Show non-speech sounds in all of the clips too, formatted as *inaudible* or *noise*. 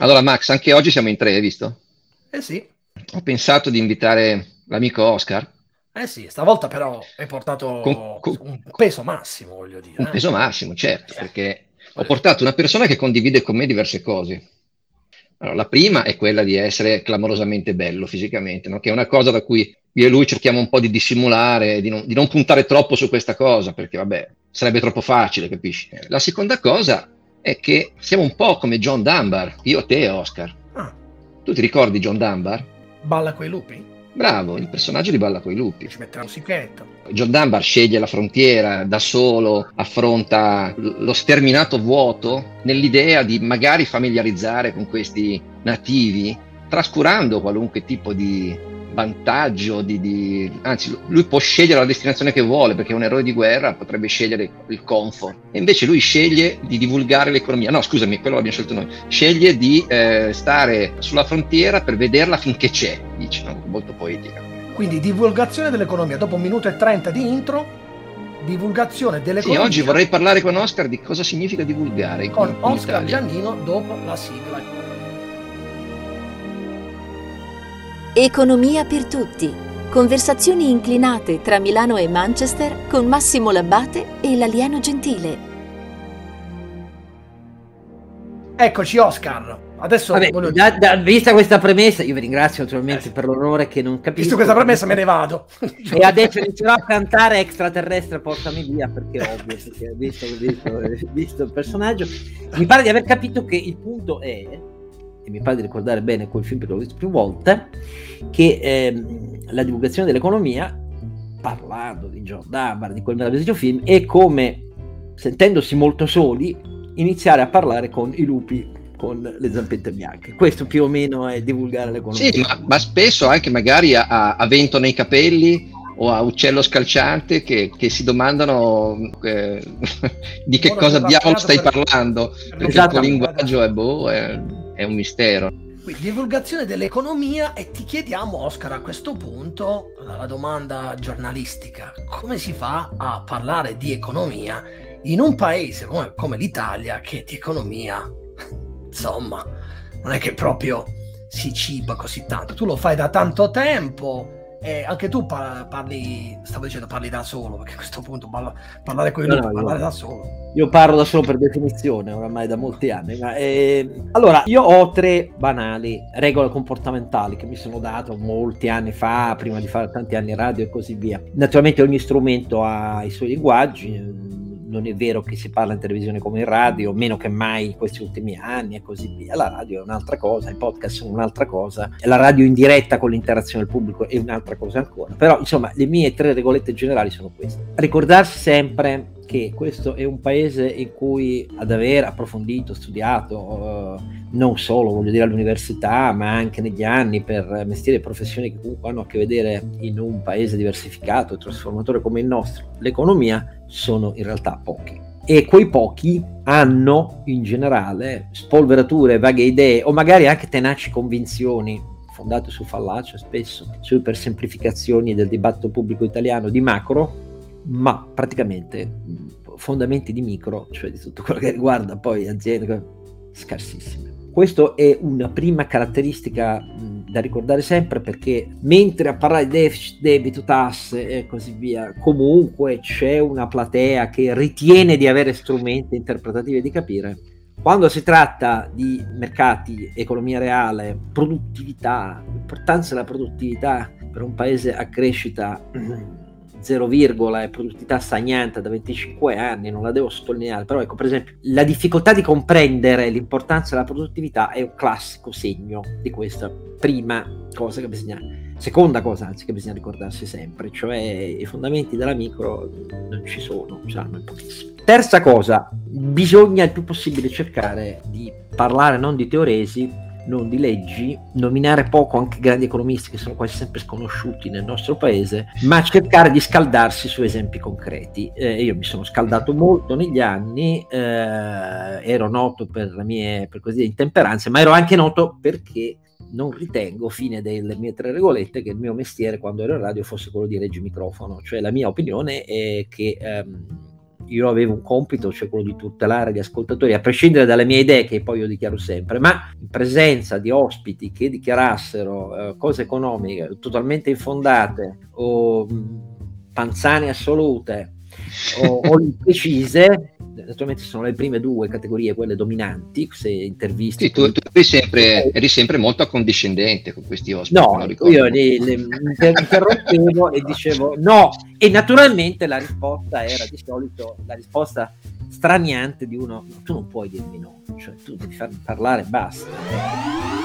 Allora, Max, anche oggi siamo in tre, hai visto? Eh sì. Ho pensato di invitare l'amico Oscar. Eh sì, stavolta però hai portato con, con, un peso massimo, voglio dire. Un eh? peso massimo, certo, perché ho portato una persona che condivide con me diverse cose. Allora, la prima è quella di essere clamorosamente bello fisicamente, no? che è una cosa da cui io e lui cerchiamo un po' di dissimulare, di non, di non puntare troppo su questa cosa, perché vabbè, sarebbe troppo facile, capisci? La seconda cosa è che siamo un po' come John Dunbar, io, te e Oscar. Ah. Tu ti ricordi John Dunbar? Balla coi lupi? Bravo, il personaggio di Balla coi lupi. Ci mette la musichetta. John Dunbar sceglie la frontiera da solo, affronta lo sterminato vuoto nell'idea di magari familiarizzare con questi nativi, trascurando qualunque tipo di vantaggio, di, di, anzi lui può scegliere la destinazione che vuole perché un eroe di guerra potrebbe scegliere il comfort e invece lui sceglie di divulgare l'economia, no scusami, quello l'abbiamo scelto noi, sceglie di eh, stare sulla frontiera per vederla finché c'è, dice, no? molto poetica. Quindi divulgazione dell'economia, dopo un minuto e trenta di intro, divulgazione dell'economia. Sì, oggi vorrei parlare con Oscar di cosa significa divulgare. Con Oscar Giannino dopo la sigla. Economia per tutti. Conversazioni inclinate tra Milano e Manchester con Massimo Labbate e l'alieno gentile. Eccoci Oscar. Adesso Vabbè, voglio... da, da, vista questa premessa, io vi ringrazio naturalmente eh, per l'onore che non capisco. Visto questa premessa me ne vado. *laughs* e adesso inizierò a cantare extraterrestre, portami via, perché è ovvio, perché visto, visto, visto il personaggio. Mi pare di aver capito che il punto è e mi pare di ricordare bene quel film perché l'ho visto più volte, che ehm, la divulgazione dell'economia, parlando di John Dunbar, di quel meraviglioso film, è come, sentendosi molto soli, iniziare a parlare con i lupi con le zampette bianche. Questo più o meno è divulgare l'economia. Sì, ma, ma spesso anche magari a, a, vento nei capelli o a uccello scalciante che, che si domandano eh, *laughs* di che Ora cosa diavolo stai per... parlando, perché esatto. il tuo linguaggio è boh. È è un mistero. Quindi, divulgazione dell'economia e ti chiediamo, Oscar, a questo punto la domanda giornalistica. Come si fa a parlare di economia in un paese come, come l'Italia che di economia, *laughs* insomma, non è che proprio si ciba così tanto. Tu lo fai da tanto tempo, e anche tu parli, stavo dicendo parli da solo, perché a questo punto parla, parlare con i no, no, parlare da solo. Io parlo da solo per definizione, oramai da molti anni. Ma, eh, allora, io ho tre banali regole comportamentali che mi sono dato molti anni fa, prima di fare tanti anni radio e così via. Naturalmente ogni strumento ha i suoi linguaggi non è vero che si parla in televisione come in radio, meno che mai in questi ultimi anni e così via. La radio è un'altra cosa, i podcast sono un'altra cosa, la radio in diretta con l'interazione del pubblico è un'altra cosa ancora. Però, insomma, le mie tre regolette generali sono queste. Ricordarsi sempre che questo è un paese in cui ad aver approfondito, studiato, uh, non solo voglio dire all'università, ma anche negli anni per mestieri e professioni che comunque hanno a che vedere in un paese diversificato e trasformatore come il nostro, l'economia, sono in realtà pochi. E quei pochi hanno in generale spolverature, vaghe idee o magari anche tenaci convinzioni fondate su fallacie spesso, su ipersemplificazioni del dibattito pubblico italiano di macro ma praticamente fondamenti di micro, cioè di tutto quello che riguarda poi aziende, scarsissime. Questa è una prima caratteristica da ricordare sempre perché mentre a parlare di deficit, debito, tasse e così via, comunque c'è una platea che ritiene di avere strumenti interpretativi di capire. Quando si tratta di mercati, economia reale, produttività, l'importanza della produttività per un paese a crescita *clears throat* 0, e produttività stagnante da 25 anni, non la devo sottolineare, però ecco per esempio la difficoltà di comprendere l'importanza della produttività è un classico segno di questa prima cosa che bisogna, seconda cosa anzi che bisogna ricordarsi sempre, cioè i fondamenti della micro non ci sono, saranno pochissimi. Terza cosa, bisogna il più possibile cercare di parlare non di teoresi, non di leggi, nominare poco anche grandi economisti che sono quasi sempre sconosciuti nel nostro paese, ma cercare di scaldarsi su esempi concreti. Eh, io mi sono scaldato molto negli anni, eh, ero noto per le mie per così dire, intemperanze, ma ero anche noto perché non ritengo, fine delle mie tre regolette, che il mio mestiere quando ero in radio fosse quello di reggi microfono. Cioè la mia opinione è che ehm, io avevo un compito, cioè quello di tutelare gli ascoltatori, a prescindere dalle mie idee, che poi io dichiaro sempre, ma in presenza di ospiti che dichiarassero eh, cose economiche totalmente infondate o mh, panzane assolute o, o *laughs* imprecise, naturalmente sono le prime due categorie, quelle dominanti, se intervisti. Sì, tu, tu eri, sempre, eri, sempre, molto accondiscendente con questi ospiti. No, io li, li interrompevo e dicevo no, e naturalmente la risposta era di solito la risposta straniante di uno, tu non puoi dirmi no, cioè tu devi farmi parlare, basta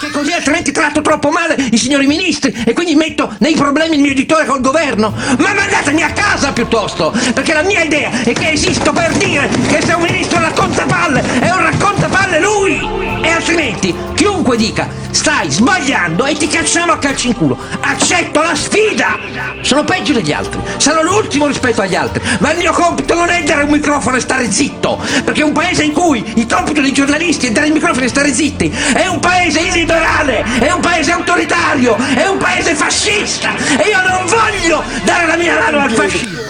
che così altrimenti tratto troppo male i signori ministri e quindi metto nei problemi il mio editore col governo. Ma mandatemi a casa piuttosto, perché la mia idea è che esisto per dire che se un ministro racconta palle è un raccontapalle lui! E altrimenti chiunque dica stai sbagliando e ti cacciamo a calci in culo. Accetto la sfida! Sono peggio degli altri, sarò l'ultimo rispetto agli altri, ma il mio compito non è dare un microfono e stare zitto, perché un paese in cui il compito dei giornalisti è dare il microfono e stare zitti è un paese illiberale illiberale, è un paese autoritario, è un paese fascista e io non voglio dare la mia mano al fascismo.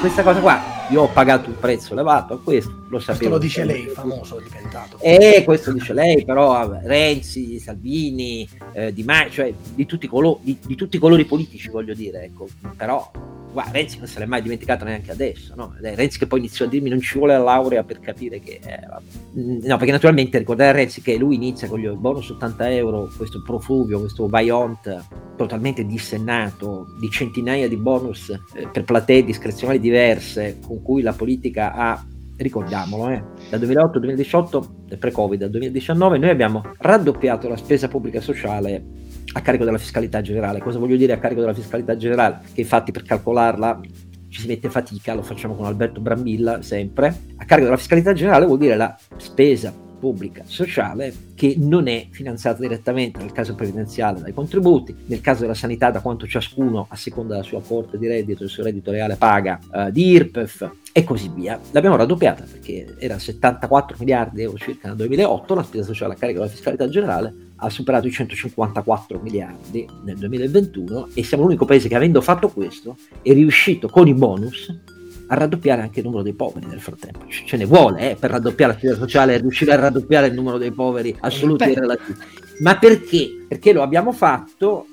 Questa cosa qua io ho pagato un prezzo elevato a questo, lo sapevo. Questo lo dice lei, famoso diventato. Eh, questo dice lei, però Renzi, Salvini, eh, Di Maio, cioè di tutti, colo- di, di tutti i colori politici voglio dire, ecco, però guarda, Renzi non se l'è mai dimenticato neanche adesso, no? Renzi che poi iniziò a dirmi non ci vuole la laurea per capire che... Eh, no, perché naturalmente ricordare Renzi che lui inizia con gli bonus 80 euro, questo profluvio, questo Vaiont totalmente dissennato, di centinaia di bonus eh, per platee discrezionali diverse, con cui la politica ha ricordiamolo, eh, dal 2008 al 2018, pre-Covid, al 2019, noi abbiamo raddoppiato la spesa pubblica sociale a carico della fiscalità generale. Cosa voglio dire a carico della fiscalità generale? Che infatti per calcolarla ci si mette fatica, lo facciamo con Alberto Brambilla sempre. A carico della fiscalità generale vuol dire la spesa pubblica sociale che non è finanziata direttamente nel caso previdenziale dai contributi, nel caso della sanità da quanto ciascuno a seconda della sua corte di reddito, il suo reddito reale paga uh, di IRPEF e così via. L'abbiamo raddoppiata perché era 74 miliardi di euro circa nel 2008, la spesa sociale a carico della fiscalità generale ha superato i 154 miliardi nel 2021 e siamo l'unico paese che avendo fatto questo è riuscito con i bonus a raddoppiare anche il numero dei poveri nel frattempo. Ce ne vuole eh, per raddoppiare la spesa sociale riuscire a raddoppiare il numero dei poveri assoluti e relativi. Ma perché? Perché lo abbiamo fatto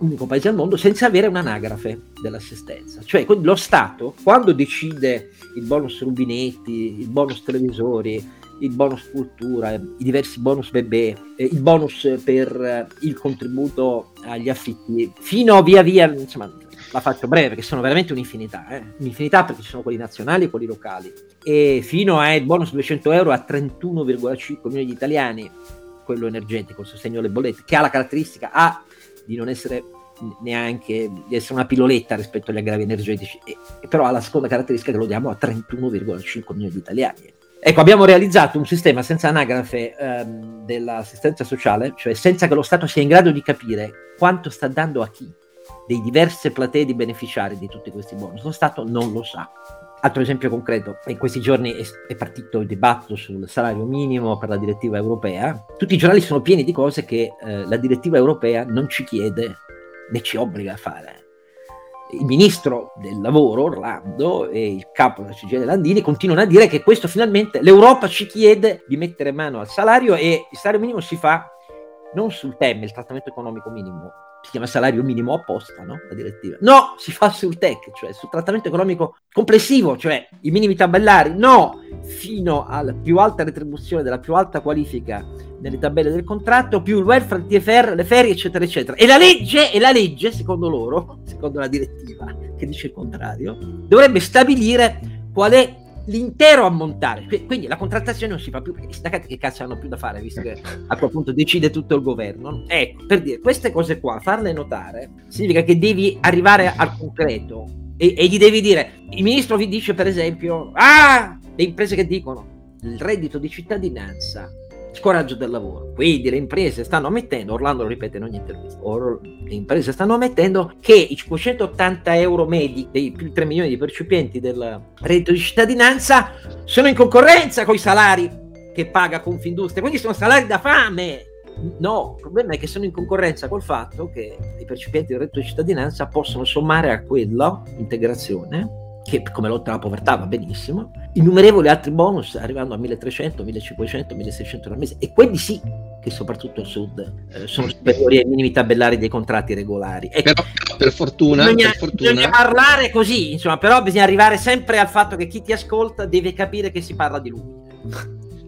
unico paese al mondo senza avere un'anagrafe dell'assistenza. Cioè lo Stato, quando decide il bonus rubinetti, il bonus televisori, il bonus cultura, i diversi bonus bebè, eh, il bonus per eh, il contributo agli affitti, fino a via via, insomma, la faccio breve perché sono veramente un'infinità, eh? un'infinità perché ci sono quelli nazionali e quelli locali, e fino al bonus 200 euro a 31,5 milioni di italiani, quello energetico, il sostegno alle bollette, che ha la caratteristica A di non essere neanche di essere una piloletta rispetto agli aggravi energetici, e, e però ha la seconda caratteristica che lo diamo a 31,5 milioni di italiani. Ecco, abbiamo realizzato un sistema senza anagrafe ehm, dell'assistenza sociale, cioè senza che lo Stato sia in grado di capire quanto sta dando a chi dei diverse platee di beneficiari di tutti questi bonus. Lo Stato non lo sa. Altro esempio concreto, in questi giorni è, partito il dibattito sul salario minimo per la direttiva europea. Tutti i giornali sono pieni di cose che eh, la direttiva europea non ci chiede né ci obbliga a fare il ministro del lavoro Orlando e il capo della CGL Landini continuano a dire che questo finalmente l'Europa ci chiede di mettere mano al salario e il salario minimo si fa non sul TEM, il trattamento economico minimo, si chiama salario minimo apposta, no? La direttiva. No, si fa sul TEC, cioè sul trattamento economico complessivo, cioè i minimi tabellari, no, fino alla più alta retribuzione della più alta qualifica nelle tabelle del contratto, più il welfare, il TFR, le ferie, eccetera, eccetera. E la legge, e la legge, secondo loro, *laughs* secondo la direttiva, che dice il contrario, dovrebbe stabilire qual è l'intero ammontare. Quindi la contrattazione non si fa più perché i sindacati che cazzo hanno più da fare, visto che a quel punto decide tutto il governo. Ecco, per dire, queste cose qua, farle notare, significa che devi arrivare al concreto e, e gli devi dire, il ministro vi dice per esempio, ah, le imprese che dicono, il reddito di cittadinanza scoraggio del lavoro. Quindi le imprese stanno ammettendo, Orlando lo ripete in ogni intervista, or, le imprese stanno ammettendo che i 580 euro medi dei più di 3 milioni di percipienti del reddito di cittadinanza sono in concorrenza con i salari che paga Confindustria, quindi sono salari da fame. No, il problema è che sono in concorrenza col fatto che i percipienti del reddito di cittadinanza possono sommare a quella integrazione che come lotta alla povertà va benissimo, innumerevoli altri bonus arrivando a 1300, 1500, 1600 al mese e quelli sì che soprattutto al sud eh, sono superiori ai minimi tabellari dei contratti regolari. E però per fortuna, bisogna, per fortuna... bisogna parlare così, insomma, però bisogna arrivare sempre al fatto che chi ti ascolta deve capire che si parla di lui.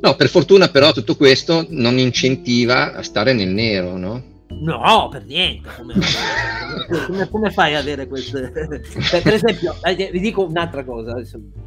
No, per fortuna però tutto questo non incentiva a stare nel nero, no? No, per niente. Come, *laughs* come, come fai ad avere queste... per esempio, eh, vi dico un'altra cosa,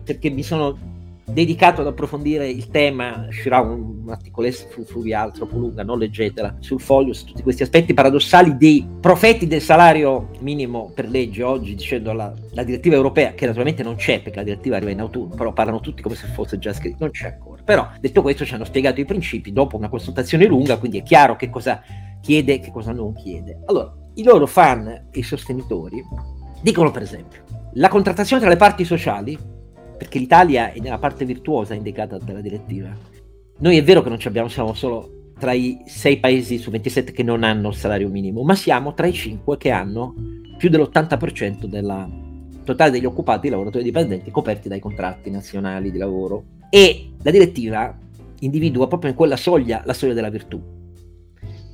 perché mi sono dedicato ad approfondire il tema, uscirà un, un articoletto fluviale troppo lunga, non leggetela, sul foglio, su tutti questi aspetti paradossali dei profeti del salario minimo per legge oggi, dicendo la, la direttiva europea, che naturalmente non c'è perché la direttiva arriva in autunno, però parlano tutti come se fosse già scritto, non c'è ancora. Però detto questo ci hanno spiegato i principi dopo una consultazione lunga, quindi è chiaro che cosa chiede e che cosa non chiede. Allora, i loro fan e i sostenitori dicono per esempio, la contrattazione tra le parti sociali, perché l'Italia è nella parte virtuosa indicata dalla direttiva. Noi è vero che non abbiamo, siamo solo tra i 6 paesi su 27 che non hanno il salario minimo, ma siamo tra i 5 che hanno più dell'80% del totale degli occupati, lavoratori dipendenti, coperti dai contratti nazionali di lavoro. E la direttiva individua proprio in quella soglia la soglia della virtù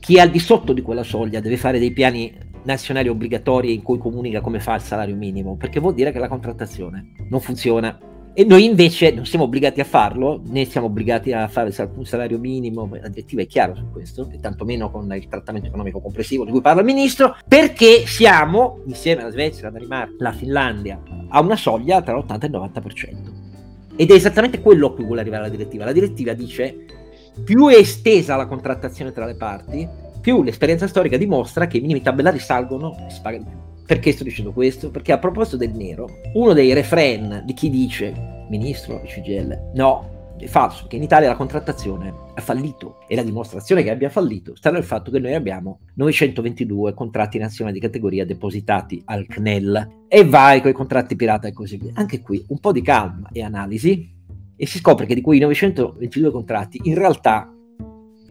chi è al di sotto di quella soglia deve fare dei piani nazionali obbligatori in cui comunica come fa il salario minimo, perché vuol dire che la contrattazione non funziona. E noi invece non siamo obbligati a farlo, né siamo obbligati a fare un salario minimo, la direttiva è chiara su questo, e tantomeno con il trattamento economico complessivo di cui parla il ministro, perché siamo, insieme alla Svezia, la Danimarca, la Finlandia, a una soglia tra l'80 e il 90%. Ed è esattamente quello a cui vuole arrivare la direttiva. La direttiva dice più è estesa la contrattazione tra le parti, più l'esperienza storica dimostra che i minimi tabellari salgono e si paga di più. Perché sto dicendo questo? Perché a proposito del nero, uno dei refrain di chi dice ministro CGL, no, è falso, che in Italia la contrattazione ha fallito e la dimostrazione che abbia fallito sta nel fatto che noi abbiamo 922 contratti nazionali di categoria depositati al CNEL e vai con i contratti pirata e così via. Anche qui un po' di calma e analisi e si scopre che di quei 922 contratti, in realtà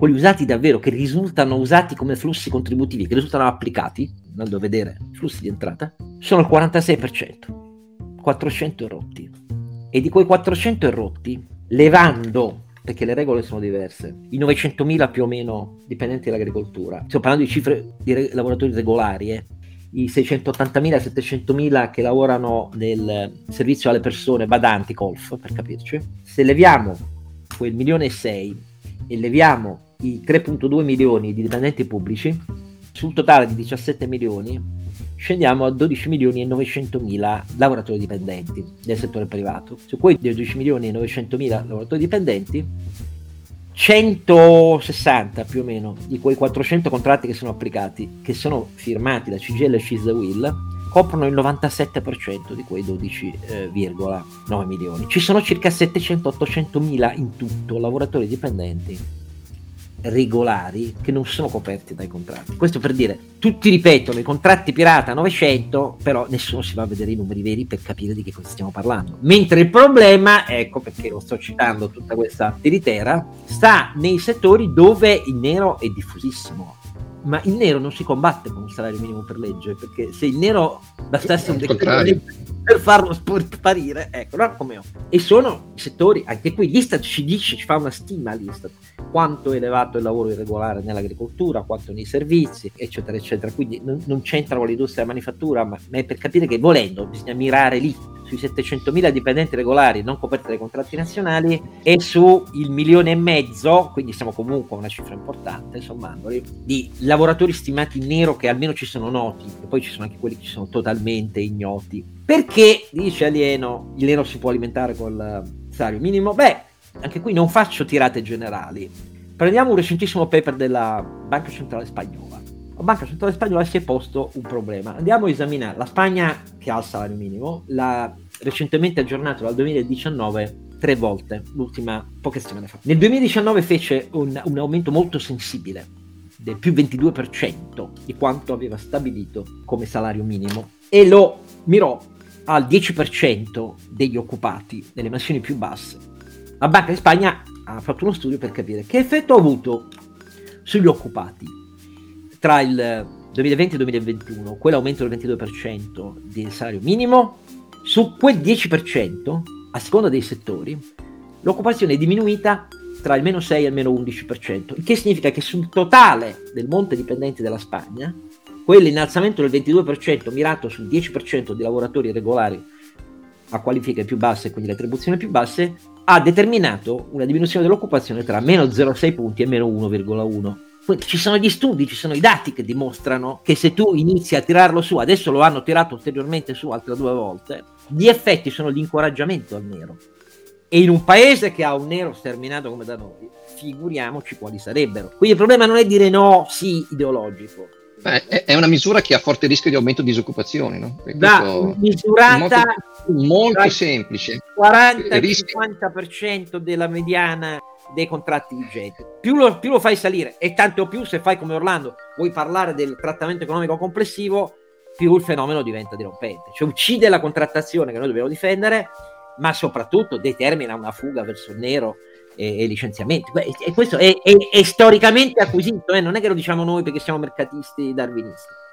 quelli usati davvero, che risultano usati come flussi contributivi, che risultano applicati, andando a vedere flussi di entrata, sono il 46%, 400 rotti. E di quei 400 rotti, levando, perché le regole sono diverse, i 900.000 più o meno dipendenti dell'agricoltura, stiamo parlando di cifre di re- lavoratori regolari, eh, i 680.000, 700.000 che lavorano nel servizio alle persone badanti, Colf per capirci, se leviamo quel milione e sei e leviamo i 3.2 milioni di dipendenti pubblici, sul totale di 17 milioni scendiamo a 12 milioni e 900 mila lavoratori dipendenti nel settore privato. Su quei 12 milioni e 900 mila lavoratori dipendenti 160 più o meno di quei 400 contratti che sono applicati, che sono firmati da CGL e Will, coprono il 97% di quei 12,9 milioni. Ci sono circa 700-800 mila in tutto lavoratori dipendenti regolari che non sono coperti dai contratti. Questo per dire, tutti ripetono i contratti pirata 900, però nessuno si va a vedere i numeri veri per capire di che cosa stiamo parlando. Mentre il problema, ecco perché lo sto citando tutta questa tiritera, sta nei settori dove il nero è diffusissimo. Ma il nero non si combatte con un salario minimo per legge, perché se il nero bastasse un decreto per farlo sparire, ecco, no? come ho. E sono settori, anche qui l'Istat ci dice, ci fa una stima l'Istat, quanto è elevato il lavoro irregolare nell'agricoltura, quanto nei servizi, eccetera, eccetera. Quindi non, non c'entra con l'industria della manifattura, ma, ma è per capire che volendo bisogna mirare lì sui 700.000 dipendenti regolari non coperti dai contratti nazionali e su il milione e mezzo, quindi siamo comunque a una cifra importante, sommandoli, di lavoratori stimati in nero che almeno ci sono noti, e poi ci sono anche quelli che ci sono totalmente ignoti. Perché, dice Alieno, il nero si può alimentare col salario minimo? Beh, anche qui non faccio tirate generali. Prendiamo un recentissimo paper della Banca Centrale Spagnola. La Banca Centrale Spagnola si è posto un problema. Andiamo a esaminare la Spagna che ha il salario minimo, l'ha recentemente aggiornato dal 2019 tre volte, l'ultima poche settimane fa. Nel 2019 fece un, un aumento molto sensibile, del più 22% di quanto aveva stabilito come salario minimo e lo mirò al 10% degli occupati nelle mansioni più basse la Banca di Spagna ha fatto uno studio per capire che effetto ha avuto sugli occupati. Tra il 2020 e il 2021, quell'aumento del 22% del salario minimo, su quel 10%, a seconda dei settori, l'occupazione è diminuita tra il meno 6 e il meno 11%, il che significa che sul totale del monte dipendenti della Spagna, quell'innalzamento del 22% mirato sul 10% di lavoratori regolari a qualifiche più basse quindi le attribuzioni più basse, ha determinato una diminuzione dell'occupazione tra meno 0,6 punti e meno 1,1. Ci sono gli studi, ci sono i dati che dimostrano che se tu inizi a tirarlo su, adesso lo hanno tirato ulteriormente su altre due volte, gli effetti sono l'incoraggiamento al nero. E in un paese che ha un nero sterminato come da noi, figuriamoci quali sarebbero. Quindi il problema non è dire no, sì, ideologico. Beh, è una misura che ha forte rischio di aumento di disoccupazione, no? Da, misurata molto, molto semplice. 40-50% della mediana dei contratti vigenti. Più lo, più lo, fai salire, e tanto più se fai come Orlando, vuoi parlare del trattamento economico complessivo, più il fenomeno diventa dirompente. Cioè uccide la contrattazione che noi dobbiamo difendere, ma soprattutto determina una fuga verso il nero e, e licenziamenti. E questo è, è, è storicamente acquisito, eh? non è che lo diciamo noi perché siamo mercatisti darwinisti.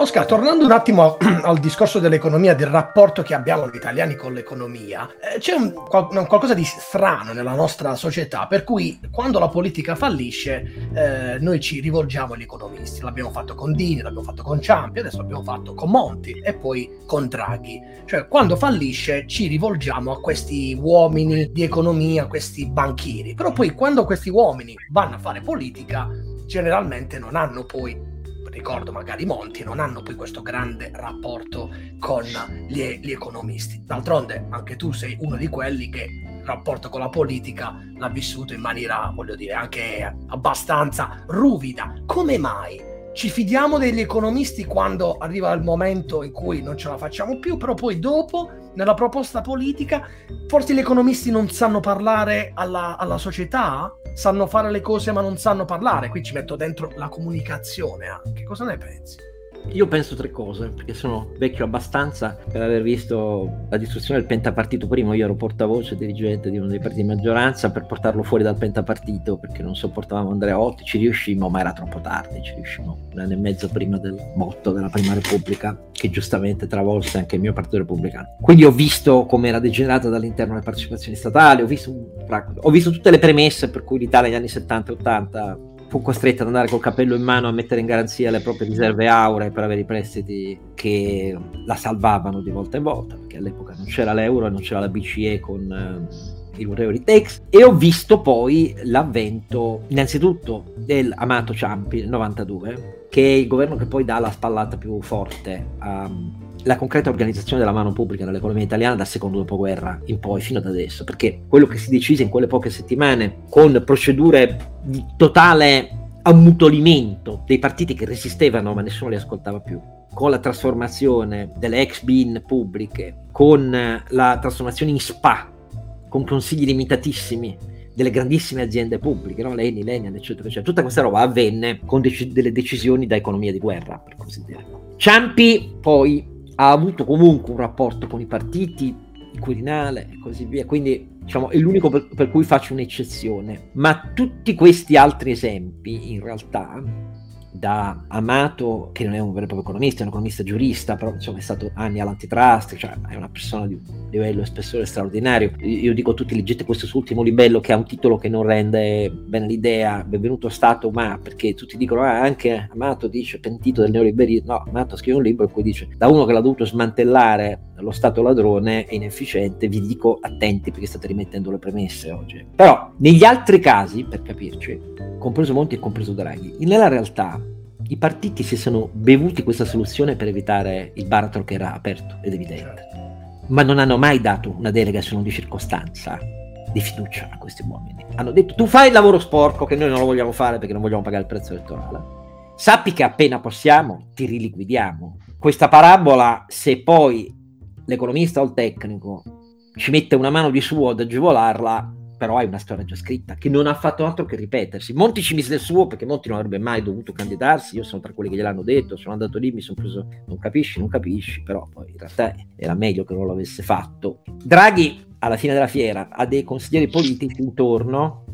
Oscar, tornando un attimo *clears throat* al discorso dell'economia, del rapporto che abbiamo gli italiani con l'economia, eh, c'è un, un, qualcosa di strano nella nostra società, per cui quando la politica fallisce eh, noi ci rivolgiamo agli economisti. L'abbiamo fatto con Dini, l'abbiamo fatto con Ciampi, adesso l'abbiamo fatto con Monti e poi con Draghi. Cioè, quando fallisce ci rivolgiamo a questi uomini di economia, questi banchieri. Però poi quando questi uomini vanno a fare politica, generalmente non hanno poi ricordo magari Monti, non hanno poi questo grande rapporto con gli, gli economisti. D'altronde anche tu sei uno di quelli che il rapporto con la politica l'ha vissuto in maniera, voglio dire, anche abbastanza ruvida. Come mai? Ci fidiamo degli economisti quando arriva il momento in cui non ce la facciamo più, però poi dopo, nella proposta politica, forse gli economisti non sanno parlare alla, alla società? Sanno fare le cose ma non sanno parlare. Qui ci metto dentro la comunicazione anche. Cosa ne pensi? Io penso tre cose, perché sono vecchio abbastanza per aver visto la distruzione del pentapartito prima. Io ero portavoce dirigente di uno dei partiti di maggioranza per portarlo fuori dal pentapartito perché non sopportavamo Andreotti. Ci riuscimmo, ma era troppo tardi. Ci riuscimmo un anno e mezzo prima del motto della Prima Repubblica, che giustamente travolse anche il mio partito repubblicano. Quindi ho visto come era degenerata dall'interno le partecipazioni statali, ho visto, ho visto tutte le premesse per cui l'Italia negli anni 70 e 80 fu costretto ad andare col cappello in mano a mettere in garanzia le proprie riserve auree per avere i prestiti che la salvavano di volta in volta, perché all'epoca non c'era l'euro e non c'era la BCE con eh, whatever it takes. E ho visto poi l'avvento, innanzitutto, del Amato Ciampi nel 92, che è il governo che poi dà la spallata più forte a la concreta organizzazione della mano pubblica nell'economia italiana dal secondo dopoguerra in poi, fino ad adesso, perché quello che si decise in quelle poche settimane con procedure di totale ammutolimento dei partiti che resistevano ma nessuno li ascoltava più, con la trasformazione delle ex bin pubbliche, con la trasformazione in SPA, con consigli limitatissimi delle grandissime aziende pubbliche, no? l'Eni, l'Enian, eccetera, eccetera. Tutta questa roba avvenne con dec- delle decisioni da economia di guerra, per così dire. Ciampi poi ha avuto comunque un rapporto con i partiti, il Quirinale e così via, quindi diciamo, è l'unico per, per cui faccio un'eccezione. Ma tutti questi altri esempi, in realtà, da Amato, che non è un vero e proprio economista, è un economista giurista, però insomma è stato anni all'antitrust, cioè è una persona di un livello e spessore straordinario. Io dico a tutti, leggete questo suo ultimo libello che ha un titolo che non rende bene l'idea, benvenuto Stato, ma perché tutti dicono ah, anche Amato dice pentito del neoliberismo, no, Amato scrive un libro in cui dice da uno che l'ha dovuto smantellare lo Stato ladrone e inefficiente, vi dico attenti perché state rimettendo le premesse oggi. Però negli altri casi, per capirci, compreso Monti e compreso Draghi, nella realtà i partiti si sono bevuti questa soluzione per evitare il baratro che era aperto ed evidente, ma non hanno mai dato una delega se non di circostanza di fiducia a questi uomini. Hanno detto tu fai il lavoro sporco che noi non lo vogliamo fare perché non vogliamo pagare il prezzo elettorale. Sappi che appena possiamo ti riliquidiamo. Questa parabola, se poi l'economista o il tecnico ci mette una mano di suo ad agevolarla, però hai una storia già scritta che non ha fatto altro che ripetersi. Monti ci mise il suo perché Monti non avrebbe mai dovuto candidarsi. Io sono tra quelli che gliel'hanno detto, sono andato lì, mi sono preso, non capisci, non capisci, però poi in realtà era meglio che non l'avesse fatto. Draghi alla fine della fiera a dei consiglieri politici intorno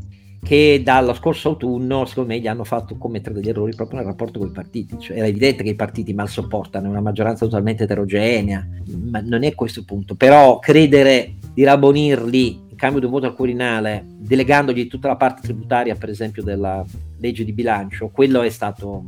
che dallo scorso autunno, secondo me, gli hanno fatto commettere degli errori proprio nel rapporto con i partiti. Cioè, era evidente che i partiti mal sopportano, è una maggioranza totalmente eterogenea, ma non è questo il punto. Però credere di rabbonirli in cambio di un voto al Quirinale, delegandogli tutta la parte tributaria, per esempio, della legge di bilancio, quello è stato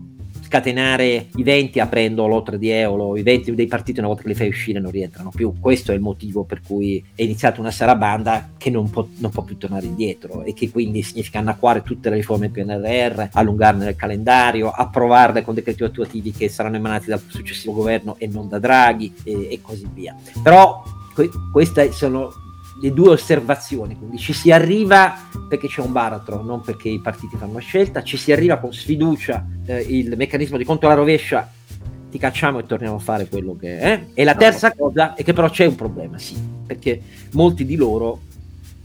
scatenare i 20 aprendo l'Otre di Eolo, i 20 dei partiti una volta che li fai uscire non rientrano più. Questo è il motivo per cui è iniziata una sarabanda che non può, non può più tornare indietro e che quindi significa annacquare tutte le riforme PNRR, allungarne il calendario, approvarle con decreti attuativi che saranno emanati dal successivo governo e non da Draghi e, e così via. Però que- queste sono le due osservazioni, quindi ci si arriva perché c'è un baratro, non perché i partiti fanno una scelta, ci si arriva con sfiducia, eh, il meccanismo di conto alla rovescia, ti cacciamo e torniamo a fare quello che è. E la terza cosa è che però c'è un problema, sì, perché molti di loro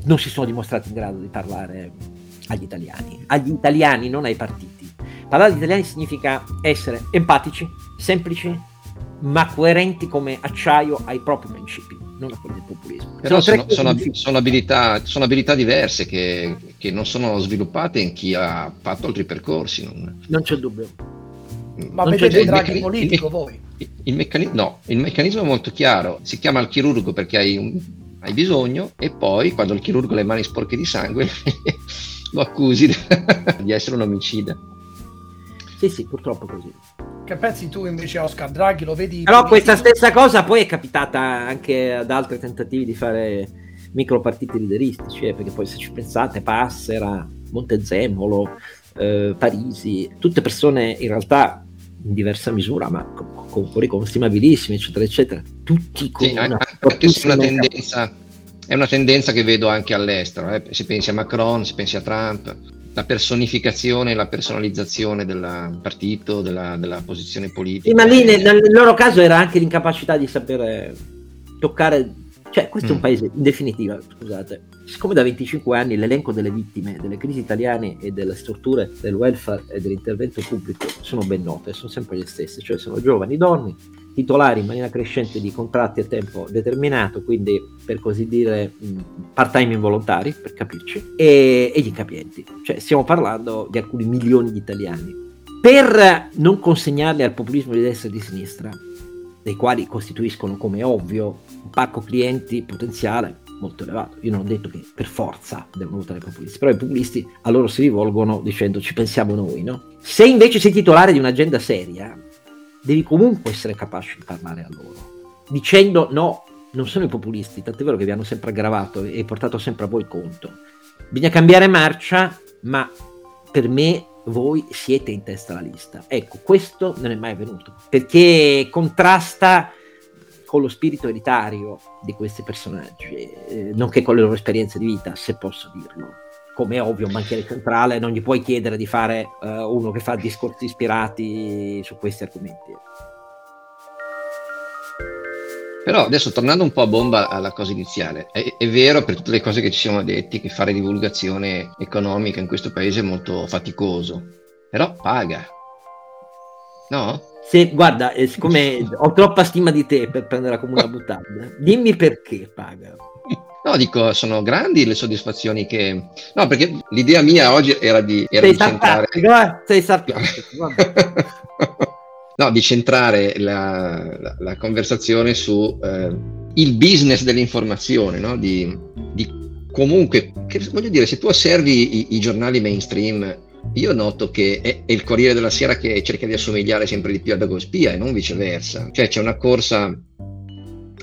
non si sono dimostrati in grado di parlare agli italiani, agli italiani, non ai partiti. Parlare agli italiani significa essere empatici, semplici, ma coerenti come acciaio ai propri principi non a quelli del populismo. Però sono, sono, sono, abilità, sono, abilità, diverse che, che, non sono sviluppate in chi ha fatto altri percorsi. Non, non c'è dubbio. Ma non avete Draghi politico il, voi? Il, il, meccanismo, no, il meccanismo è molto chiaro. Si chiama il chirurgo perché hai, un, hai bisogno e poi quando il chirurgo ha le mani sporche di sangue *laughs* lo accusi *laughs* di essere un omicida. Sì, sì, purtroppo così. Che pensi tu invece Oscar Draghi? Lo vedi? Però questa stessa cosa poi è capitata anche ad altri tentativi di fare micropartiti lideristici, eh, perché poi se ci pensate Passera, Montezemolo, eh, Parisi, tutte persone in realtà in diversa misura, ma con, con, con stimabilissimi, eccetera, eccetera, tutti con sì, una, anche una tendenza, è una tendenza che vedo anche all'estero, eh. si pensi a Macron, si pensi a Trump, la personificazione, la personalizzazione del partito, della, della posizione politica. Sì, ma lì nel, nel, loro caso era anche l'incapacità di sapere toccare, cioè questo mm. è un mm. paese, in definitiva, scusate, siccome da 25 anni l'elenco delle vittime delle crisi italiane e delle strutture del welfare e dell'intervento pubblico sono ben note, sono sempre le stesse, cioè sono giovani donne, titolari in maniera crescente di contratti a tempo determinato, quindi per così dire part-time involontari, per capirci, e, e gli incapienti. Cioè stiamo parlando di alcuni milioni di italiani. Per non consegnarli al populismo di destra e di sinistra, dei quali costituiscono come ovvio un pacco clienti potenziale molto elevato. Io non ho detto che per forza devono votare i populisti, però i populisti a loro si rivolgono dicendo ci pensiamo noi, no? Se invece sei titolare di un'agenda seria, devi comunque essere capace di parlare a loro, dicendo no, non sono i populisti, tant'è vero che vi hanno sempre aggravato e portato sempre a voi conto. Bisogna cambiare marcia, ma per me voi siete in testa alla lista. Ecco, questo non è mai avvenuto, perché contrasta con lo spirito elitario di questi personaggi, eh, nonché con le loro esperienze di vita, se posso dirlo come è ovvio un banchiere centrale non gli puoi chiedere di fare uh, uno che fa discorsi ispirati su questi argomenti. Però adesso tornando un po' a bomba alla cosa iniziale, è, è, vero per tutte le cose che ci siamo detti che fare divulgazione economica in questo paese è molto faticoso, però paga, no? Se, guarda, eh, siccome ho troppa stima di te per prenderla come una *laughs* buttata, dimmi perché paga. *laughs* No, dico, sono grandi le soddisfazioni che... No, perché l'idea mia oggi era di, era sei di centrare... Eh? Sei sarcastico, *laughs* No, di centrare la, la, la conversazione su eh, il business dell'informazione, no? di, di, comunque, che, voglio dire, se tu osservi i, i giornali mainstream, io noto che è, è, il Corriere della Sera che cerca di assomigliare sempre di più ad Agospia e non viceversa. Cioè c'è una corsa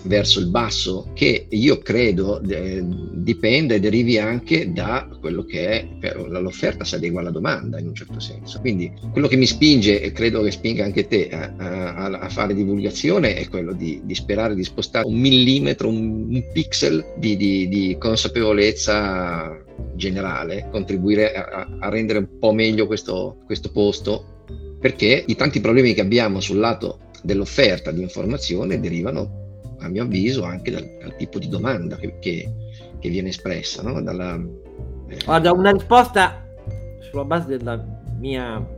verso il basso che io credo eh, dipende e derivi anche da quello che è l'offerta si adegua alla domanda in un certo senso. Quindi quello che mi spinge e credo che spinga anche te a, a, a fare divulgazione è quello di, di, sperare di spostare un millimetro un, un pixel di, di, di, consapevolezza generale contribuire a, a, rendere un po' meglio questo, questo posto perché i tanti problemi che abbiamo sul lato dell'offerta di informazione derivano a mio avviso, anche dal, dal tipo di domanda che, che, che viene espressa. No? Dalla, eh... Guarda, una risposta sulla base della mia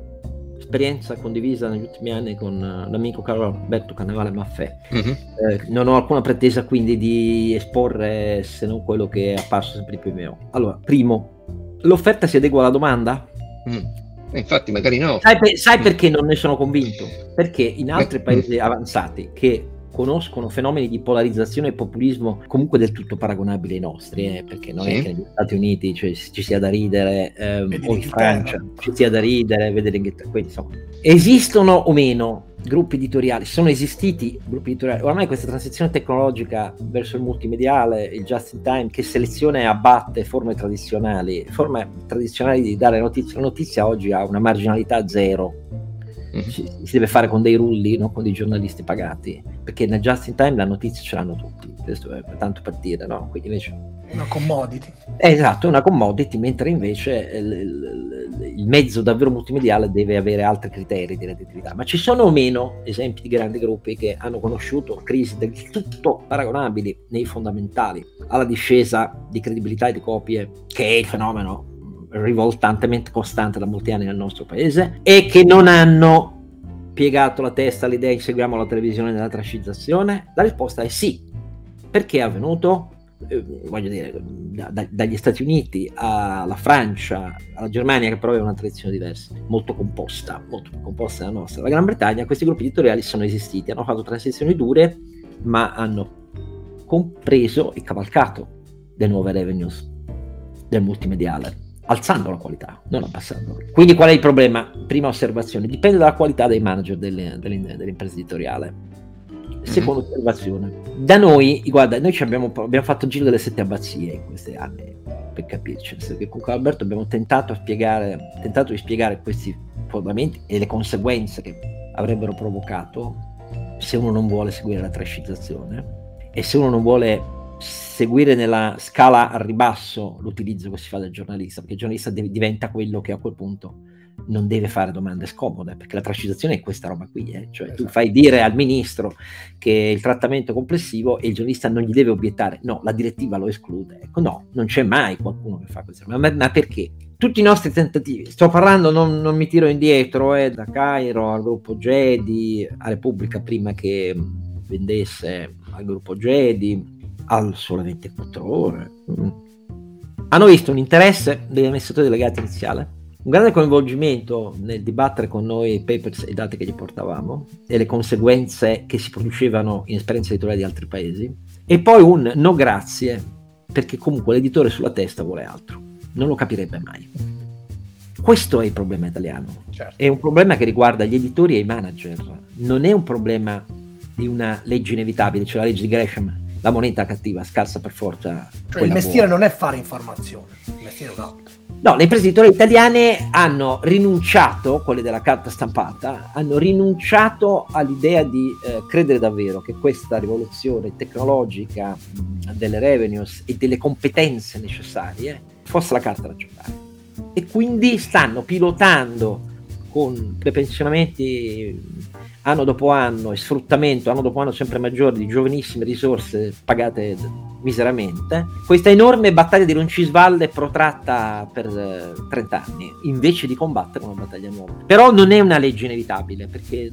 esperienza condivisa negli ultimi anni con uh, l'amico caro Alberto Cannavale Maffè. Mhm. Eh, non ho alcuna pretesa quindi di esporre se non quello che è apparso sempre più me. Allora, primo, l'offerta si adegua alla domanda? Mm. Eh, Infatti, magari no. Sai, sai perché non ne sono convinto? Perché in altri Eh, paesi avanzati che conoscono fenomeni di polarizzazione e populismo comunque del tutto paragonabili ai nostri, eh, perché non è Sì. che negli Stati Uniti cioè, ci sia da ridere, ehm, o in. Francia ci sia da ridere, vedere l'Inghilterra, quindi insomma, esistono o meno gruppi editoriali, sono esistiti gruppi editoriali, ormai questa transizione tecnologica verso il multimediale, il just in time, che seleziona e abbatte forme tradizionali, forme tradizionali di dare notizie, la notizia oggi ha una marginalità zero, Mhm. si, si deve fare con dei rulli, non con dei giornalisti pagati, perché nel just in time la notizia ce l'hanno tutti, questo è tanto per dire, no? Quindi invece Una commodity. è esatto, è una commodity, mentre invece il, il- il mezzo davvero multimediale deve avere altri criteri di redditività. Ma ci sono o meno esempi di grandi gruppi che hanno conosciuto crisi del tutto paragonabili nei fondamentali alla discesa di credibilità e di copie, che è il fenomeno rivoltantemente costante da molti anni nel nostro paese, e che non hanno piegato la testa all'idea che seguiamo la televisione nella trascizzazione? La risposta è sì. Perché è avvenuto? eh, voglio dire, da- da- dagli Stati Uniti alla Francia, alla Germania, che però aveva una tradizione diversa, molto composta, molto più composta della nostra. La Gran Bretagna, questi gruppi editoriali sono esistiti, hanno fatto transizioni dure, ma hanno compreso e cavalcato le nuove revenues del multimediale, alzando la qualità, non abbassando. Quindi qual è il problema? Prima osservazione, dipende dalla qualità dei manager delle, delle- dell'impresa editoriale. Seconda osservazione, da noi, guarda, noi ci abbiamo, abbiamo fatto il giro delle sette abbazie in questi anni, per capirci, che con Alberto abbiamo tentato, spiegare, tentato di spiegare questi fondamenti e le conseguenze che avrebbero provocato se uno non vuole seguire la trascizzazione e se uno non vuole seguire nella scala a ribasso l'utilizzo che si fa del giornalista, perché il giornalista deve- diventa quello che a quel punto non deve fare domande scomode, perché la trascizzazione è questa roba qui, eh. cioè tu Esatto. fai dire al ministro che il trattamento è complessivo e il giornalista non gli deve obiettare, no, la direttiva lo esclude, ecco no, non c'è mai qualcuno che fa questo, ma, ma perché? Tutti i nostri tentativi, sto parlando, non, non mi tiro indietro, eh, da Cairo al gruppo Jedi, a Repubblica prima che vendesse al gruppo Jedi, al sole 24 ore, mm. hanno visto un interesse degli amministratori delegati iniziale, un grande coinvolgimento nel dibattere con noi i papers e i dati che gli portavamo e le conseguenze che si producevano in esperienze editoriali di altri paesi. E poi un no grazie perché comunque l'editore sulla testa vuole altro. Non lo capirebbe mai. Questo è il problema italiano. Certo. è un problema che riguarda gli editori e i manager. Non è un problema di una legge inevitabile cioè la legge di Gresham la moneta cattiva scalza per forza Cioè, il mestiere buona. non è fare informazione, il mestiere è un altro. No, le imprese editoriali italiane hanno rinunciato, quelle della carta stampata, hanno rinunciato all'idea di eh, credere davvero che questa rivoluzione tecnologica delle revenues e delle competenze necessarie fosse la carta da giocare. E quindi stanno pilotando con prepensionamenti anno dopo anno e sfruttamento anno dopo anno sempre maggiore di giovanissime risorse pagate miseramente, questa enorme battaglia di Roncisvalle protratta per eh, 30 anni, invece di combattere una battaglia nuova. Però non è una legge inevitabile, perché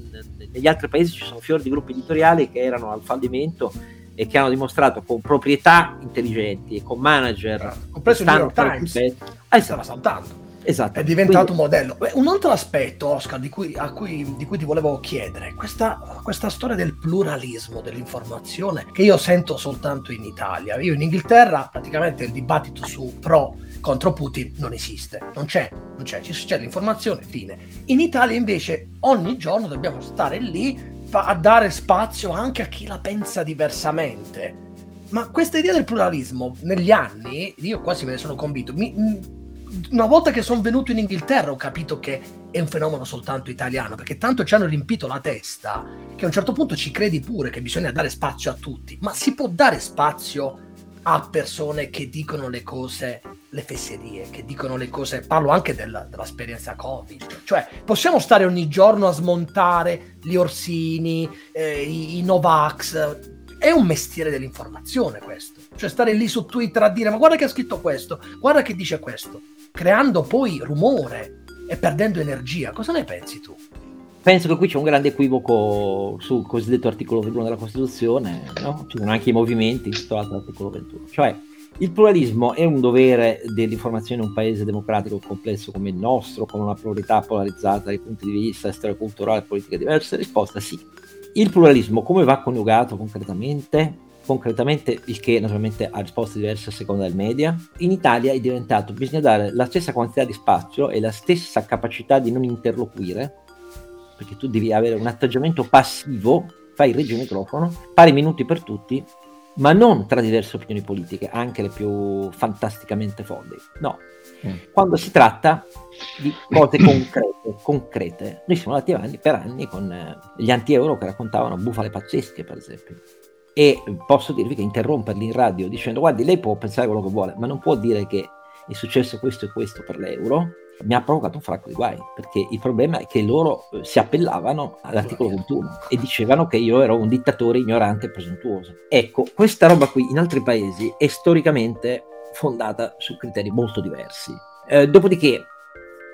negli altri paesi ci sono fior di gruppi editoriali che erano al fallimento e che hanno dimostrato con proprietà intelligenti e con manager Compreso il New York Times, che stava saltando. Esatto. È diventato Quindi- un modello. Un altro aspetto, Oscar, di cui, a cui- di cui ti volevo chiedere, questa, questa storia del pluralismo dell'informazione che io sento soltanto in Italia. Io in Inghilterra praticamente il dibattito su pro contro Putin non esiste, non c'è, non c'è, ci- c'è l'informazione, fine. In Italia invece ogni giorno dobbiamo stare lì a dare spazio anche a chi la pensa diversamente. Ma questa idea del pluralismo negli anni, io quasi me ne sono convinto, mi- una volta che sono venuto in Inghilterra ho capito che è un fenomeno soltanto italiano, perché tanto ci hanno riempito la testa che a un certo punto ci credi pure che bisogna dare spazio a tutti, ma si può dare spazio a persone che dicono le cose, le fesserie, che dicono le cose, parlo anche della- dell'esperienza Covid, cioè possiamo stare ogni giorno a smontare gli orsini, eh, i, i Novax, è un mestiere dell'informazione questo, cioè stare lì su Twitter a dire ma guarda che ha scritto questo, guarda che dice questo, creando poi rumore. e perdendo energia. Cosa ne pensi tu? Penso che qui c'è un grande equivoco sul cosiddetto articolo 21 della Costituzione, no? ci sono anche i movimenti intitolati all'articolo 21, cioè il pluralismo è un dovere dell'informazione in un paese democratico complesso come il nostro, con una pluralità polarizzata dai punti di vista storia culturale e politiche diverse? Risposta sì. Il pluralismo come va coniugato concretamente? Concretamente, il che naturalmente ha risposte diverse a seconda del media. In Italia è diventato, bisogna dare la stessa quantità di spazio e la stessa capacità di non interloquire, perché tu devi avere un atteggiamento passivo, fai il regio microfono, pari minuti per tutti, ma non tra diverse opinioni politiche, anche le più fantasticamente folli. No, mm. quando si tratta di cose concrete, concrete. Noi siamo andati avanti per anni con eh, gli anti-euro che raccontavano bufale pazzesche, per esempio e posso dirvi che interromperli in radio dicendo guardi lei può pensare quello che vuole ma non può dire che è successo questo e questo per l'euro mi ha provocato un fracco di guai perché il problema è che loro eh, si appellavano all'articolo 21 e dicevano che io ero un dittatore ignorante e presuntuoso. Ecco questa roba qui in altri paesi è storicamente fondata su criteri molto diversi. Eh, dopodiché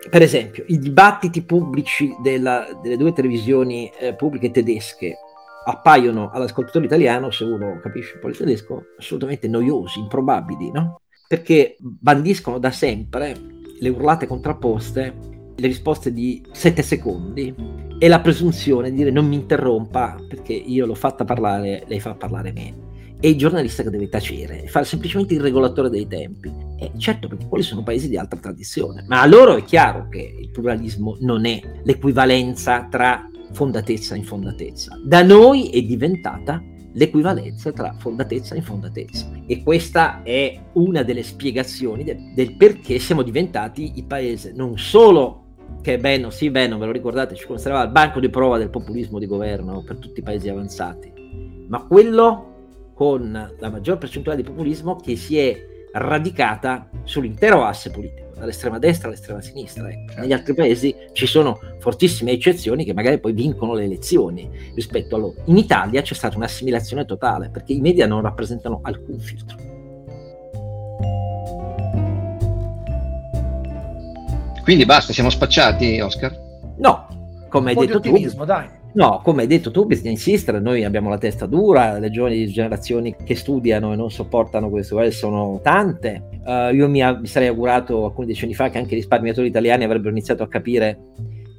per esempio i dibattiti pubblici della, delle due televisioni eh, pubbliche tedesche appaiono all'ascoltatore italiano, se uno capisce un po' il tedesco, assolutamente noiosi, improbabili, no? Perché bandiscono da sempre le urlate contrapposte, le risposte di sette secondi e la presunzione di dire non mi interrompa perché io l'ho fatta parlare, lei fa parlare me. E il giornalista che deve tacere, fare semplicemente il regolatore dei tempi. E certo, perché quelli sono paesi di altra tradizione, ma a loro è chiaro che il pluralismo non è l'equivalenza tra fondatezza e infondatezza. Da noi è diventata l'equivalenza tra fondatezza e infondatezza. E questa è una delle spiegazioni del, del perché siamo diventati il paese non solo che bene, sì, bene, non ve lo ricordate, ci considerava il banco di prova del populismo di governo per tutti i paesi avanzati, ma quello con la maggior percentuale di populismo che si è radicata sull'intero asse politico dall'estrema destra all'estrema sinistra. Ecco. Certo. Negli altri paesi ci sono fortissime eccezioni che magari poi vincono le elezioni rispetto a loro. In Italia c'è stata un'assimilazione totale perché i media non rappresentano alcun filtro. Quindi basta, siamo spacciati, Oscar? No, come hai detto tu. Dai No, come hai detto tu, bisogna insistere, noi abbiamo la testa dura, le giovani generazioni che studiano e non sopportano questo eh, sono tante. Uh, io mi, mi, sarei augurato alcuni decenni fa che anche i risparmiatori italiani avrebbero iniziato a capire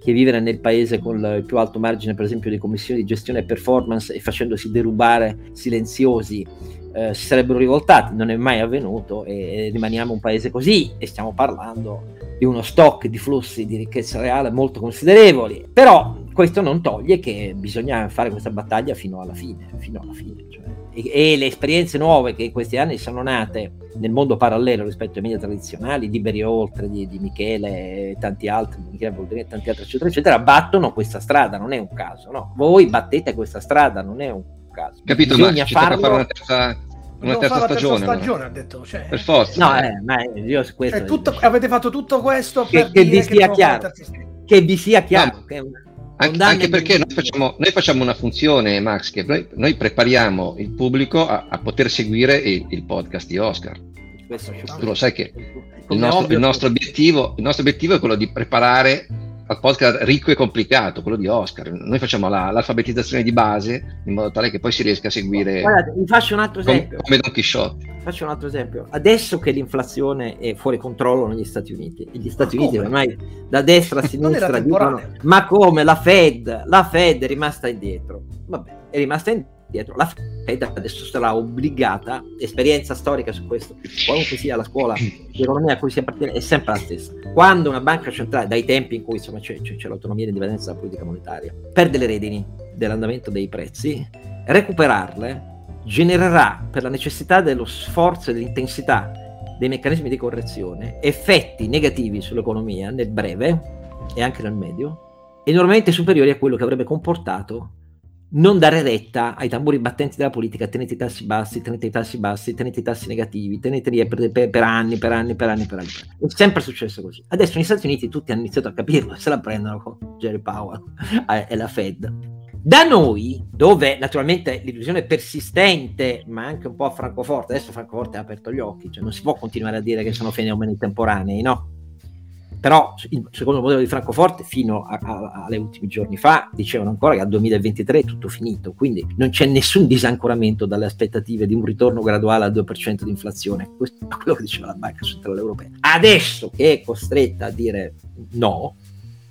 che vivere nel paese con il più alto margine, per esempio, di commissioni di gestione e performance e facendosi derubare silenziosi eh, si sarebbero rivoltati, non è mai avvenuto e, e rimaniamo un paese così e stiamo parlando di uno stock di flussi di ricchezza reale molto considerevoli, però questo non toglie che bisogna fare questa battaglia fino alla fine, fino alla fine cioè. e, e, le esperienze nuove che in questi anni sono nate nel mondo parallelo rispetto ai media tradizionali, Liberi Oltre, di, di Michele e tanti altri, Michele Boldrini, tanti altri eccetera eccetera, battono questa strada, non è un caso, no? Voi battete questa strada, non è un caso. Capito, Bisogna ma ci farlo... fare una terza una terza stagione. Terza stagione ha detto, cioè, per forza. No, eh, ma io questo cioè, tutto, avete fatto tutto questo che, che vi sia chiaro. Che vi sia chiaro. No, che anche, anche perché noi facciamo, noi facciamo, una funzione, Max, che noi, noi prepariamo il pubblico a, a poter seguire il, il, podcast di Oscar. tu lo sai che il nostro, il nostro, obiettivo, il nostro obiettivo è quello di preparare al podcast ricco e complicato, quello di Oscar. Noi facciamo la, l'alfabetizzazione di base in modo tale che poi si riesca a seguire. Guardate, vi faccio un altro esempio. Come, Don Chisciotte. Faccio un altro esempio. Adesso che l'inflazione è fuori controllo negli Stati Uniti, e gli Stati Uniti ormai da destra a sinistra dicono: Ma come la Fed? La Fed è rimasta indietro. Vabbè, è rimasta indietro dietro. La Fed adesso sarà obbligata, esperienza storica su questo, qualunque sia la scuola di economia a cui si appartiene, è sempre la stessa. Quando una banca centrale, dai tempi in cui insomma, c'è, c'è, c'è l'autonomia e l'indipendenza della politica monetaria, perde le redini dell'andamento dei prezzi, recuperarle genererà per la necessità dello sforzo e dell'intensità dei meccanismi di correzione effetti negativi sull'economia nel breve e anche nel medio enormemente superiori a quello che avrebbe comportato non dare retta ai tamburi battenti della politica, tenete i tassi bassi, tenete i tassi bassi, tenete i tassi negativi, teneteli per, per, per, anni, per anni, per anni, per anni. È sempre successo così. Adesso negli Stati Uniti tutti hanno iniziato a capirlo se la prendono con Jerry Powell *laughs* e la Fed. Da noi, dove naturalmente l'illusione persistente, ma anche un po' a Francoforte, adesso Francoforte ha aperto gli occhi, cioè non si può continuare a dire che sono fenomeni temporanei, no? però secondo il modello di Francoforte fino a, a, alle ultimi giorni fa dicevano ancora che al 2023 è tutto finito, quindi non c'è nessun disancoramento dalle aspettative di un ritorno graduale al 2% di inflazione, questo è quello che diceva la Banca Centrale Europea. Adesso che è costretta a dire no,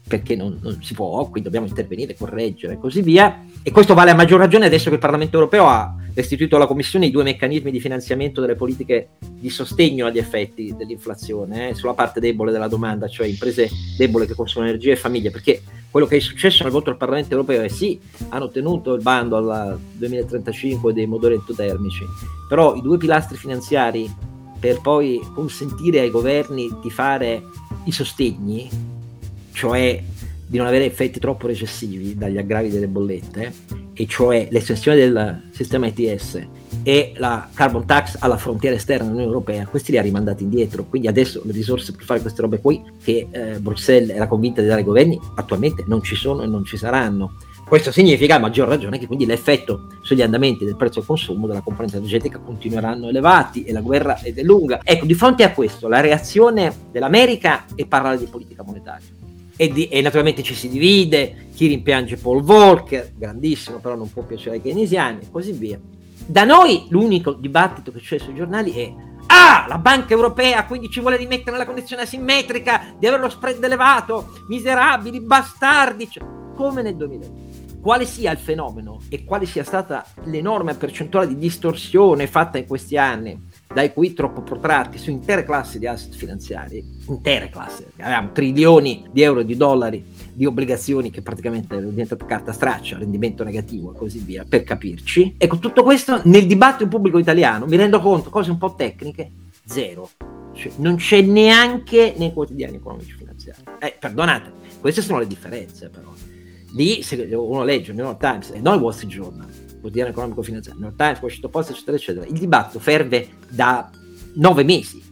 perché non, non, si può, quindi dobbiamo intervenire, correggere e così via. E questo vale a maggior ragione adesso che il Parlamento europeo ha restituito alla Commissione i due meccanismi di finanziamento delle politiche di sostegno agli effetti dell'inflazione, eh, sulla parte debole della domanda, cioè imprese deboli che consumano energia e famiglie, perché quello che è successo nel voto al Parlamento europeo è sì, hanno ottenuto il bando al 2035 dei motori endotermici, però i due pilastri finanziari per poi consentire ai governi di fare i sostegni cioè di non avere effetti troppo recessivi dagli aggravi delle bollette, e cioè l'estensione del sistema ETS e la carbon tax alla frontiera esterna dell'Unione Europea, questi li ha rimandati indietro. Quindi adesso le risorse per fare queste robe qui, che eh, Bruxelles era convinta di dare ai governi, attualmente non ci sono e non ci saranno. Questo significa a maggior ragione che quindi l'effetto sugli andamenti del prezzo al consumo della componente energetica continueranno elevati e la guerra è lunga. Ecco, di fronte a questo, la reazione dell'America è parlare di politica monetaria e, di, e, naturalmente ci si divide, chi rimpiange Paul Volcker, grandissimo, però non può piacere ai keynesiani e così via. Da noi l'unico dibattito che c'è sui giornali è Ah, la Banca Europea quindi ci vuole rimettere nella condizione asimmetrica di avere lo spread elevato, miserabili, bastardi, cioè, come nel 2020 quale sia il fenomeno e quale sia stata l'enorme percentuale di distorsione fatta in questi anni dai qui troppo protratti su intere classi di asset finanziari, intere classi, avevamo trilioni di euro e di dollari di obbligazioni che praticamente erano diventate carta straccia, rendimento negativo e così via, per capirci. Ecco, tutto questo nel dibattito pubblico italiano, mi rendo conto, cose un po' tecniche, zero. Cioè, non c'è neanche nei quotidiani economici finanziari. Eh, perdonate, queste sono le differenze però. Lì, se uno legge il New York Times e non il Wall Street Journal, quotidiano economico finanziario, New York Times, Washington Post, eccetera, eccetera. Il dibattito ferve da nove mesi,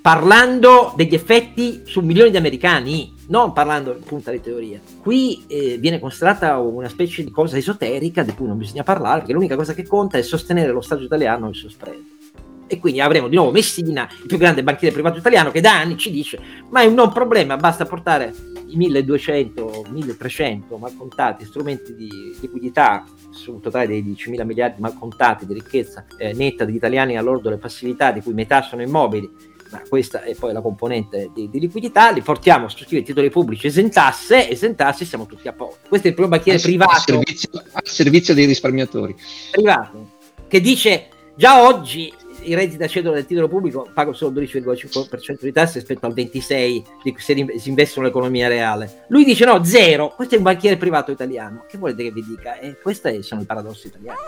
parlando degli effetti su milioni di americani, non parlando in punta di teoria. Qui eh, viene considerata una specie di cosa esoterica di cui non bisogna parlare, perché l'unica cosa che conta è sostenere lo Stato italiano e il suo spread. E quindi avremo di nuovo Messina, il più grande banchiere privato italiano, che da anni ci dice: Ma è un non problema, basta portare i 1200, 1300 malcontati strumenti di liquidità su un totale dei 10.000 miliardi malcontati di ricchezza eh, netta degli italiani all'ordo delle passività, di cui metà sono immobili, ma questa è poi la componente di, di liquidità, li portiamo a sostituire titoli pubblici esentasse, esentasse siamo tutti a posto. Questo è il primo banchiere privato. Al servizio, servizio dei risparmiatori. Privato, che dice già oggi i redditi da cedola del titolo pubblico pagano solo il 12,5% di tasse rispetto al 26% di se si investono nell'economia reale. Lui dice no, zero. Questo è un banchiere privato italiano. Che volete che vi dica? E questi sono i paradossi italiani.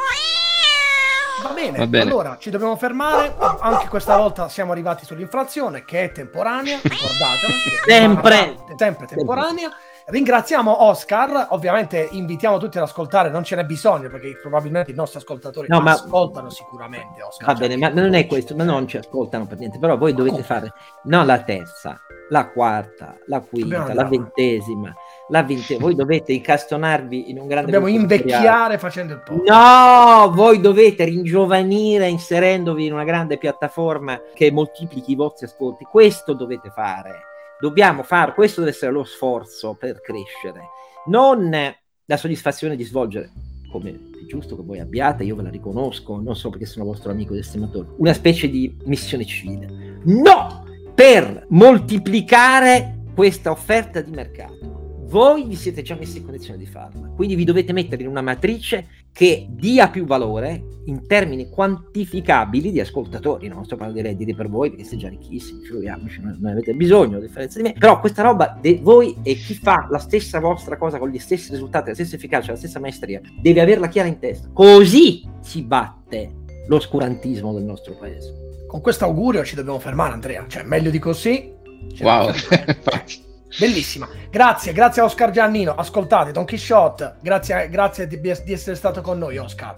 Va bene, Va bene, allora ci dobbiamo fermare. Anche questa volta siamo arrivati sull'inflazione che è temporanea, ricordatelo. sempre, sempre temporanea. Ringraziamo Oscar, ovviamente invitiamo tutti ad ascoltare, non ce n'è bisogno perché probabilmente i nostri ascoltatori no, ma... ascoltano sicuramente Oscar. Va bene, ma non è questo, ma non ci ascoltano per niente, però voi dovete fare no la terza, la quarta, la quinta, la ventesima, la ventesima, voi dovete incastonarvi in un grande... Dobbiamo invecchiare facendo il podcast. No, voi dovete ringiovanire inserendovi in una grande piattaforma che moltiplichi i vostri ascolti, questo dovete fare dobbiamo fare, questo deve essere lo sforzo per crescere, non la soddisfazione di svolgere, come è giusto che voi abbiate, io ve la riconosco, non solo perché sono vostro amico ed estimatore, una specie di missione civile. No! Per moltiplicare questa offerta di mercato voi vi siete già messi in condizione di farla, quindi vi dovete mettere in una matrice che dia più valore in termini quantificabili di ascoltatori. Non sto parlando di redditi per voi perché siete già ricchissimi, figuriamoci, non, non avete bisogno, a differenza di me. Però questa roba, de voi e chi fa la stessa vostra cosa con gli stessi risultati, la stessa efficacia, la stessa maestria, deve averla chiara in testa. Così si batte l'oscurantismo del nostro paese. Con questo augurio ci dobbiamo fermare, Andrea. Cioè, meglio di così. Wow, *laughs* Bellissima. Grazie, grazie a Oscar Giannino. Ascoltate Don Quixote. Grazie, grazie di, di, essere stato con noi, Oscar.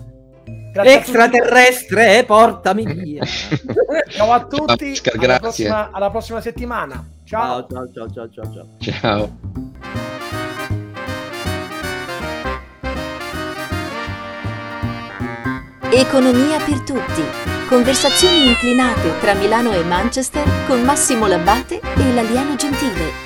Grazie Extraterrestre, portami *laughs* via. ciao a tutti. Oscar, alla, prossima, alla, prossima, settimana. Ciao. Ciao, ciao, ciao, ciao, ciao. Ciao. Economia per tutti. Conversazioni inclinate tra Milano e Manchester con Massimo Labbate e l'alieno gentile.